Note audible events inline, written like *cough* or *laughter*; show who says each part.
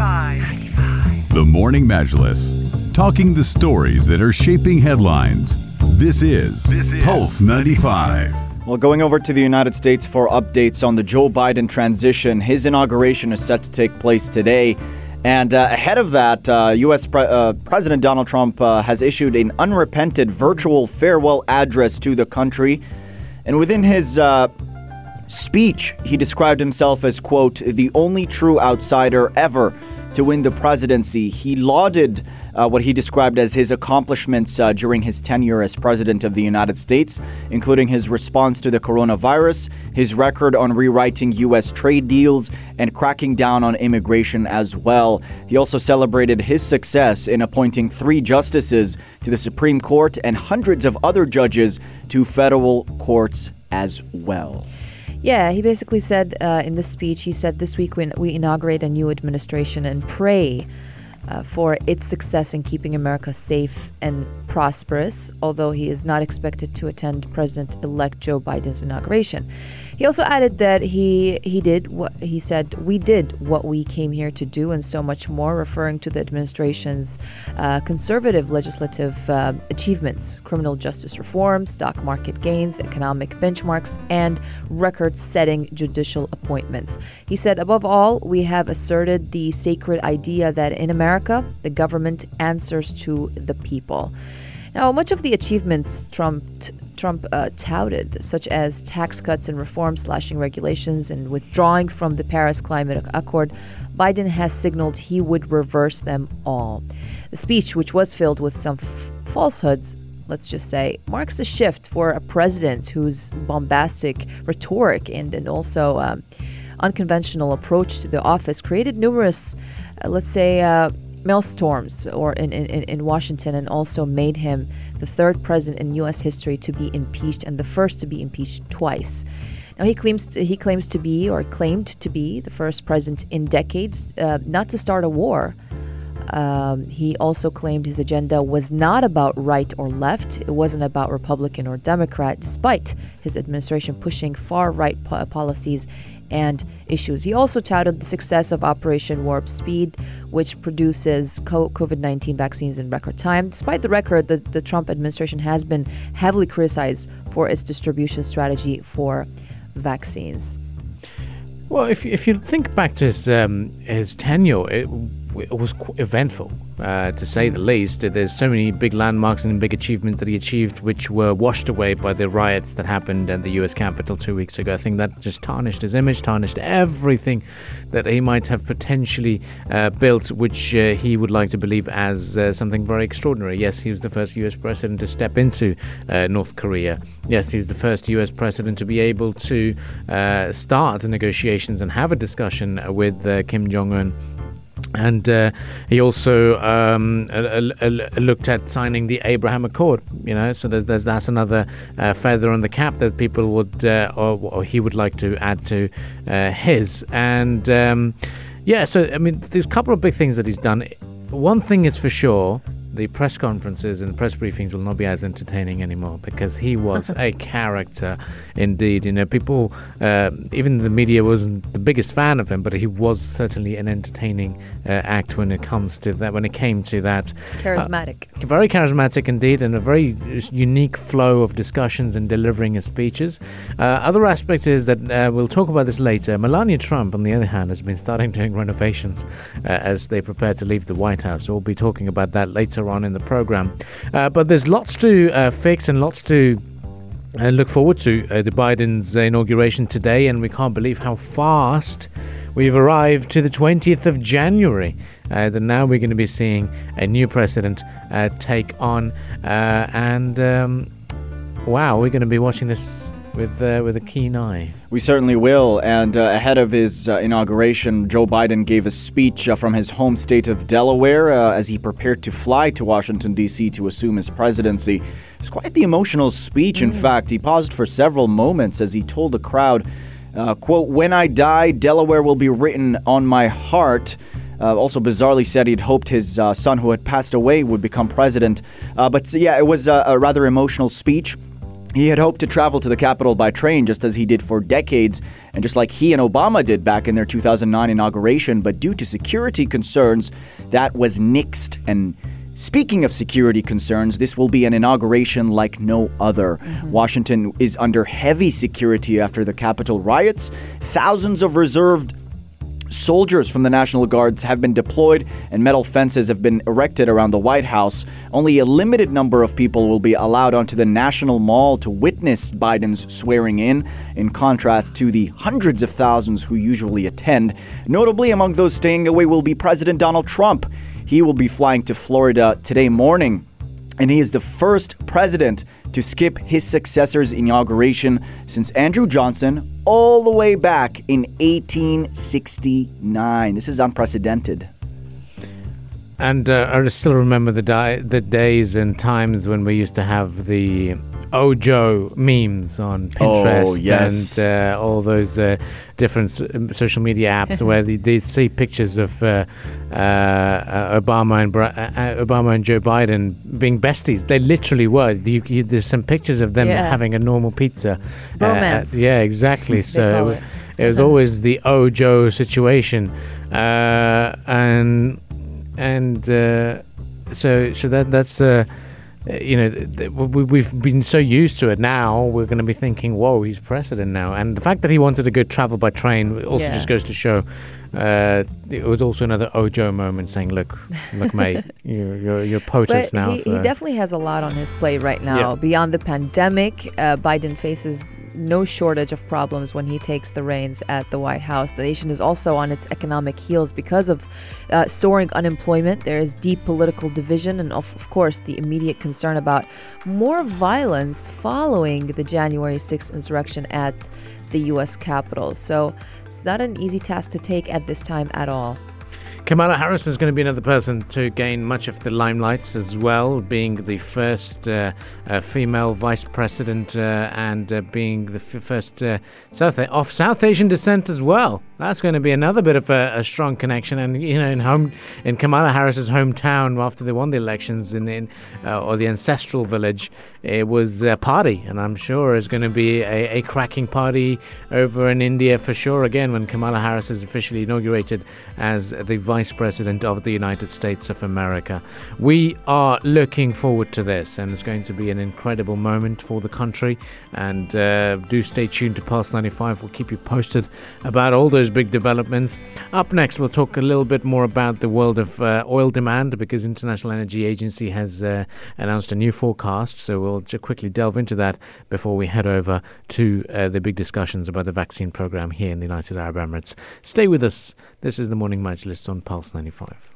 Speaker 1: 95.
Speaker 2: The Morning Majlis, talking the stories that are shaping headlines. This is,
Speaker 1: This is
Speaker 2: Pulse 95.
Speaker 3: Well, going over to the United States for updates on the Joe Biden transition, his inauguration is set to take place today. And uh, ahead of that, uh, U.S. Pre- uh, President Donald Trump uh, has issued an unrepented virtual farewell address to the country. And within his uh, speech, he described himself as, quote, the only true outsider ever to win the presidency. He lauded uh, what he described as his accomplishments uh, during his tenure as president of the United States, including his response to the coronavirus, his record on rewriting U.S. trade deals, and cracking down on immigration as well. He also celebrated his success in appointing three justices to the Supreme Court and hundreds of other judges to federal courts as well.
Speaker 4: Yeah, he basically said uh, in this speech, he said this week when we inaugurate a new administration and pray uh, for its success in keeping America safe and prosperous, although he is not expected to attend President elect Joe Biden's inauguration. He also added that he, he did what he said, we did what we came here to do and so much more, referring to the administration's uh, conservative legislative uh, achievements, criminal justice reform, stock market gains, economic benchmarks, and record setting judicial appointments. He said, above all, we have asserted the sacred idea that in America, the government answers to the people. Now, much of the achievements Trump Trump uh, touted, such as tax cuts and reforms, slashing regulations, and withdrawing from the Paris Climate Accord, Biden has signaled he would reverse them all. The speech, which was filled with some f- falsehoods, let's just say, marks a shift for a president whose bombastic rhetoric and, and also um, unconventional approach to the office created numerous, uh, let's say, uh, maelstorms or in, in, in Washington and also made him the third president in U.S. history to be impeached and the first to be impeached twice. Now he claims to, he claims to be or claimed to be the first president in decades uh, not to start a war. Um, he also claimed his agenda was not about right or left. It wasn't about Republican or Democrat, despite his administration pushing far right po- policies and issues. He also touted the success of Operation Warp Speed, which produces COVID 19 vaccines in record time. Despite the record, the, the Trump administration has been heavily criticized for its distribution strategy for vaccines.
Speaker 5: Well, if, if you think back to his, um, his tenure, it, it was eventful, uh, to say the least. There's so many big landmarks and big achievements that he achieved, which were washed away by the riots that happened at the U.S. Capitol two weeks ago. I think that just tarnished his image, tarnished everything that he might have potentially uh, built, which uh, he would like to believe as uh, something very extraordinary. Yes, he was the first U.S. president to step into uh, North Korea. Yes, he's the first U.S. president to be able to uh, start negotiations and have a discussion with Kim Jong Un and uh, he also um, looked at signing the Abraham Accord. You know, so there's that's another uh, feather on the cap that people would uh, or, or, he would like to add to uh, his. And um, yeah, so I mean, there's a couple of big things that he's done. One thing is for sure the press conferences and press briefings will not be as entertaining anymore because he was *laughs* a character indeed. You know, people, uh, even the media wasn't the biggest fan of him, but he was certainly an entertaining uh, act when it comes to that. When it came to that,
Speaker 4: charismatic,
Speaker 5: uh, very charismatic indeed, and a very unique flow of discussions and delivering his speeches. Uh, other aspect is that uh, we'll talk about this later. Melania Trump, on the other hand, has been starting doing renovations uh, as they prepare to leave the White House. So we'll be talking about that later on in the program. Uh, but there's lots to uh, fix and lots to uh, look forward to uh, the Biden's inauguration today, and we can't believe how fast we've arrived to the 20th of January. Uh, that now we're going to be seeing a new president uh, take on, and um, wow, we're going to be watching this with uh, with a keen eye.
Speaker 3: We certainly will. And uh, ahead of his uh, inauguration, Joe Biden gave a speech uh, from his home state of Delaware uh, as he prepared to fly to Washington D.C. to assume his presidency. It's quite the emotional speech. In mm. fact, he paused for several moments as he told the crowd, uh, "quote When I die, Delaware will be written on my heart." Uh, also, bizarrely said he'd hoped his uh, son, who had passed away, would become president. Uh, but yeah, it was a, a rather emotional speech. He had hoped to travel to the capital by train just as he did for decades, and just like he and Obama did back in their 2009 inauguration, but due to security concerns, that was nixed. And speaking of security concerns, this will be an inauguration like no other. Mm-hmm. Washington is under heavy security after the Capitol riots. Thousands of reserved Soldiers from the National Guards have been deployed and metal fences have been erected around the White House. Only a limited number of people will be allowed onto the National Mall to witness Biden's swearing in, in contrast to the hundreds of thousands who usually attend. Notably, among those staying away will be President Donald Trump. He will be flying to Florida today morning, and he is the first president to skip his successor's inauguration since Andrew Johnson all the way back in 1869. This is unprecedented.
Speaker 5: And uh, I still remember the, di- the days and times when we used to have the Ojo memes on Pinterest
Speaker 3: oh, yes.
Speaker 5: and uh, all those uh, different um, social media apps *laughs* where they, they, see pictures of uh, uh Obama and uh, uh, Obama and Joe Biden being besties. They literally were. You, you, there's some pictures of them yeah. having a normal pizza.
Speaker 4: Romance.
Speaker 5: yeah, exactly. *laughs* so it, it, was always the Ojo situation, and and so so that that's uh, you know, we've been so used to it now, we're going to be thinking, whoa, he's president now. And the fact that he wanted to go travel by train also yeah. just goes to show uh, it was also another Ojo moment saying, look, look, mate, *laughs* you're, you're, you're POTUS now.
Speaker 4: He, so. he, definitely has a lot on his plate right now. Yeah. Beyond the pandemic, uh, Biden faces no shortage of problems when he takes the reins at the White House. The nation is also on its economic heels because of uh, soaring unemployment. There is deep political division, and of, of course, the immediate concern about more violence following the January 6th insurrection at the U.S. Capitol. So it's not an easy task to take at this time at all.
Speaker 5: Kamala Harris is going to be another person to gain much of the limelight as well, being the first uh, uh, female vice president uh, and uh, being the f- first uh, South of South Asian descent as well. That's going to be another bit of a, a, strong connection. And you know, in home in Kamala Harris's hometown after they won the elections in, in uh, or the ancestral village, it was a party, and I'm sure it's going to be a, a cracking party over in India for sure. Again, when Kamala Harris is officially inaugurated as the Vice President of the United States of America. We are looking forward to this, and it's going to be an incredible moment for the country. And uh, do stay tuned to Pulse 95. We'll keep you posted about all those big developments. Up next, we'll talk a little bit more about the world of uh, oil demand because International Energy Agency has uh, announced a new forecast. So we'll quickly delve into that before we head over to uh, the big discussions about the vaccine program here in the United Arab Emirates. Stay with us. This is the Morning Majlis on Pulse 95.